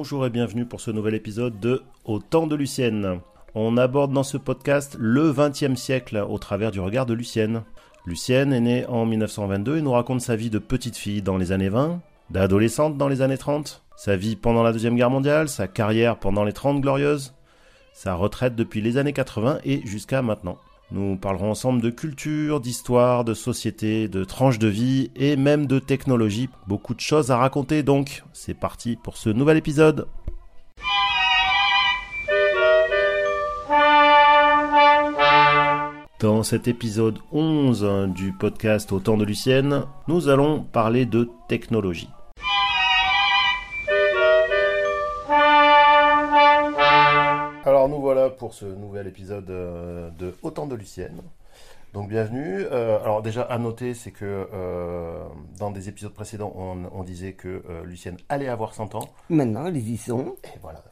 et bienvenue pour ce nouvel épisode de Au temps de Lucienne. On aborde dans ce podcast le XXe siècle au travers du regard de Lucienne. Lucienne est née en 1922 et nous raconte sa vie de petite fille dans les années 20, d'adolescente dans les années 30, sa vie pendant la Deuxième Guerre mondiale, sa carrière pendant les 30 glorieuses, sa retraite depuis les années 80 et jusqu'à maintenant. Nous parlerons ensemble de culture, d'histoire, de société, de tranches de vie et même de technologie. Beaucoup de choses à raconter donc. C'est parti pour ce nouvel épisode. Dans cet épisode 11 du podcast Au temps de Lucienne, nous allons parler de technologie. Pour ce nouvel épisode euh, de Autant de Lucienne. Donc bienvenue. Euh, alors déjà à noter, c'est que euh, dans des épisodes précédents, on, disait que Lucienne allait avoir 100 ans. Maintenant, elles y sont. Et voilà.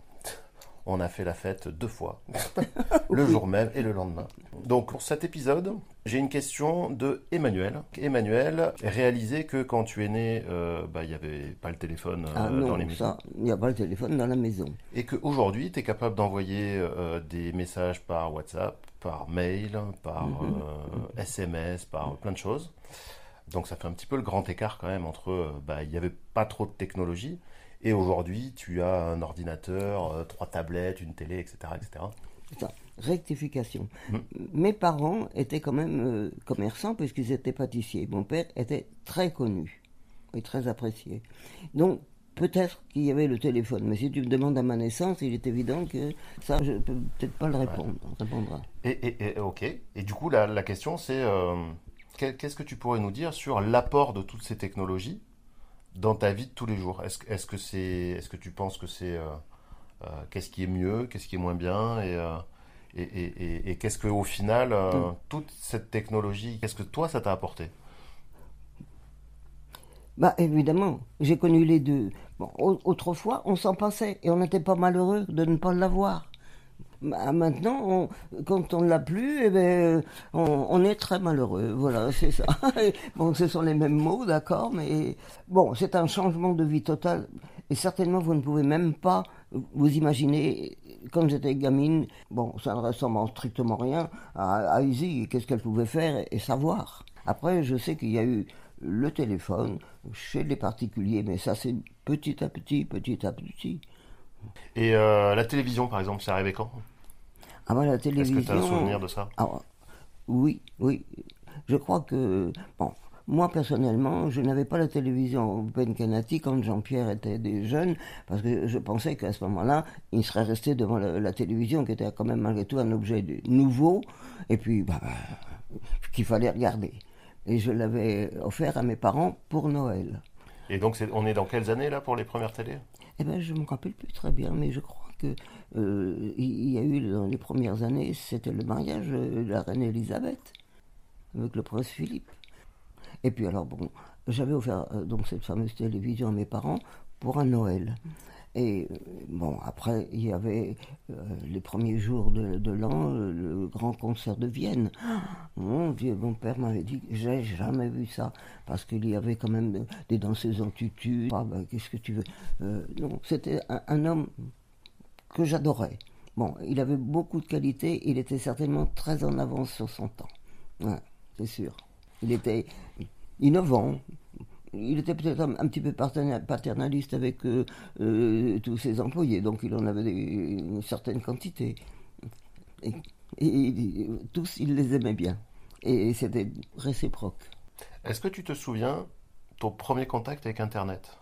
On a fait la fête deux fois, le jour même et le lendemain. Donc pour cet épisode, j'ai une question de Emmanuel. Emmanuel, réalisé que quand tu es né, euh, bah, il n'y avait pas le téléphone euh, ah dans les maisons. Il n'y a pas le téléphone dans la maison. Et qu'aujourd'hui, tu es capable d'envoyer euh, des messages par WhatsApp, par mail, par SMS, mhm. par plein de choses. Donc ça fait un petit peu le grand écart quand même entre, bah, il n'y avait pas trop de technologie et aujourd'hui, tu as un ordinateur, euh, trois tablettes, une télé, etc. etc. rectification. Hum. Mes parents étaient quand même euh, commerçants puisqu'ils étaient pâtissiers. Mon père était très connu et très apprécié. Donc, peut-être qu'il y avait le téléphone, mais si tu me demandes à ma naissance, il est évident que ça, je ne peux peut-être pas le répondre. répondra. Et, ok. Et du coup, la, question, c'est euh, qu'est-ce que tu pourrais nous dire sur l'apport de toutes ces technologies dans ta vie de tous les jours? Est-ce est que c'est, est-ce que tu penses que c'est, euh, euh, qu'est-ce qui est mieux, qu'est-ce qui est moins bien, et, euh, et, et, et qu'est-ce que au final, toute cette technologie, qu'est-ce que toi ça t'a apporté? Bah évidemment, j'ai connu les deux. Bon, autrefois, on s'en passait et on n'était pas malheureux de ne pas l'avoir. Bah, maintenant, quand on ne l'a plus, eh ben, on, est très malheureux. Voilà, c'est ça. bon, ce sont les mêmes mots, d'accord, mais bon, c'est un changement de vie total. Et certainement, vous ne pouvez même pas vous imaginer, quand j'étais gamine, bon, ça ne ressemble en strictement rien à, à Izzy, qu'est-ce qu'elle pouvait faire et savoir? Après, je sais qu'il y a eu le téléphone chez les particuliers, mais ça, c'est petit à petit, petit à petit. Et euh, la télévision, par exemple, c'est arrivé quand? Ah bah la télévision... Est-ce que tu as un souvenir de ça? ah, Oui, oui. Je crois que... Bon, moi, personnellement, je n'avais pas la télévision au Pencanati quand Jean-Pierre était des jeunes, parce que je pensais qu'à ce moment-là, il serait resté devant la, télévision, qui était quand même malgré tout un objet nouveau, et puis bah, qu'il fallait regarder. Et je l'avais offert à mes parents pour Noël. Et donc, on est dans quelles années là pour les premières télés? Eh ben, je ne me rappelle plus très bien, mais je crois que euh, il y a eu dans les premières années, c'était le mariage de la reine Elisabeth avec le prince Philippe. Et puis alors bon, j'avais offert euh, donc cette fameuse télévision à mes parents pour un Noël. Et euh, bon, après, il y avait euh, les premiers jours de, l'an, le, grand concert de Vienne. Mon Dieu, mon père m'avait dit, j'ai jamais vu ça, parce qu'il y avait quand même des danseuses en tutu. Ah, ben, qu'est-ce que tu veux? Euh, Non, c'était un, homme que j'adorais. Bon, il avait beaucoup de qualités, il était certainement très en avance sur son temps. c'est sûr. Il était innovant, il était peut-être un, petit peu paternaliste avec euh, euh, tous ses employés, donc il en avait une certaine quantité. Et, tous, il les aimait bien. Et c'était réciproque. Est-ce que tu te souviens ton premier contact avec Internet?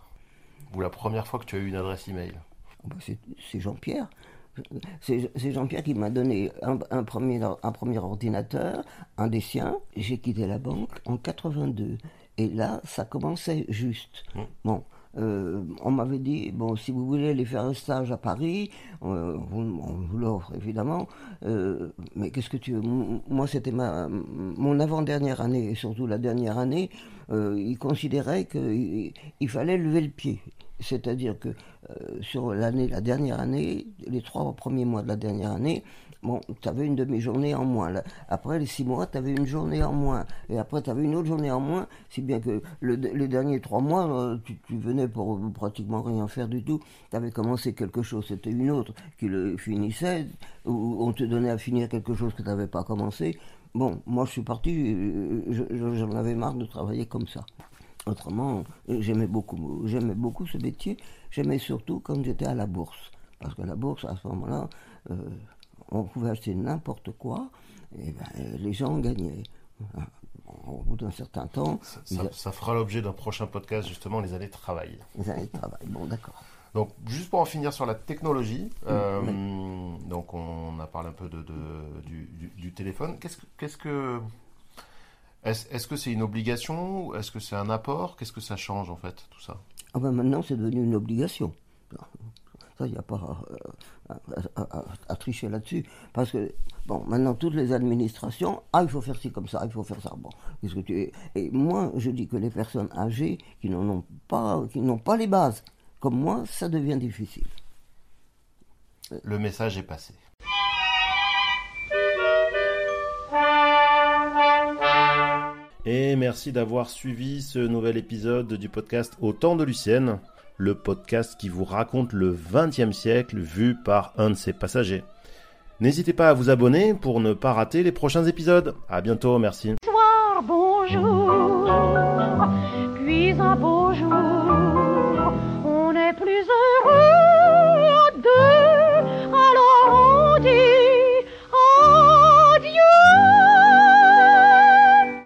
Ou la première fois que tu as eu une adresse email? C'est Jean-Pierre. C'est Jean-Pierre qui m'a donné un, premier, un premier ordinateur, un des siens. J'ai quitté la banque en 82. Et là, ça commençait juste. Mmh. Bon, euh, on m'avait dit, bon, si vous voulez aller faire un stage à Paris, euh, on, vous l'offre évidemment, euh, mais qu'est-ce que tu Moi, c'était ma, mon avant-dernière année, et surtout la dernière année, il considérait qu'il il fallait lever le pied. C'est-à-dire que sur l'année, la dernière année, les trois premiers mois de la dernière année, bon, tu avais une demi-journée en moins. Là. Après les six mois, tu avais une journée en moins. Et après, tu avais une autre journée en moins. Si bien que le- les derniers trois mois, euh, tu, tu venais pour pratiquement rien faire du tout. Tu avais commencé quelque chose, c'était une autre qui le finissait, ou on te donnait à finir quelque chose que tu n'avais pas commencé. Bon, moi je suis parti, euh, je- je- j'en avais marre de travailler comme ça. Autrement, j'aimais beaucoup, beaucoup ce métier. J'aimais surtout quand j'étais à la bourse. Parce que la bourse, à ce moment-là, euh, on pouvait acheter n'importe quoi et ben, les gens gagnaient. Bon, Au bout d'un certain temps, Ça, fera l'objet d'un prochain podcast, justement, les années de travail. ils allaient au travail. Bon, d'accord. Donc, juste pour en finir sur la technologie, euh, donc on a parlé un peu de, de- du, du- du téléphone. Qu'est-ce que, qu'est-ce que, est-ce, est-ce que c'est une obligation ou Est-ce que c'est un apport? Qu'est-ce que ça change en fait, tout ça? Ah ben maintenant, c'est devenu une obligation. Ça, il n'y a pas euh, à, tricher là-dessus. Parce que, bon, maintenant, toutes les administrations, ah, il faut faire ci comme ça, il faut faire ça. Bon, qu'est-ce que tu... Et moi, je dis que les personnes âgées qui n'en ont pas, qui n'ont pas les bases, comme moi, ça devient difficile. Le message est passé. Et merci d'avoir suivi ce nouvel épisode du podcast Au temps de Lucienne, le podcast qui vous raconte le XXe siècle vu par un de ses passagers. N'hésitez pas à vous abonner pour ne pas rater les prochains épisodes. À bientôt, merci. soir, bonjour.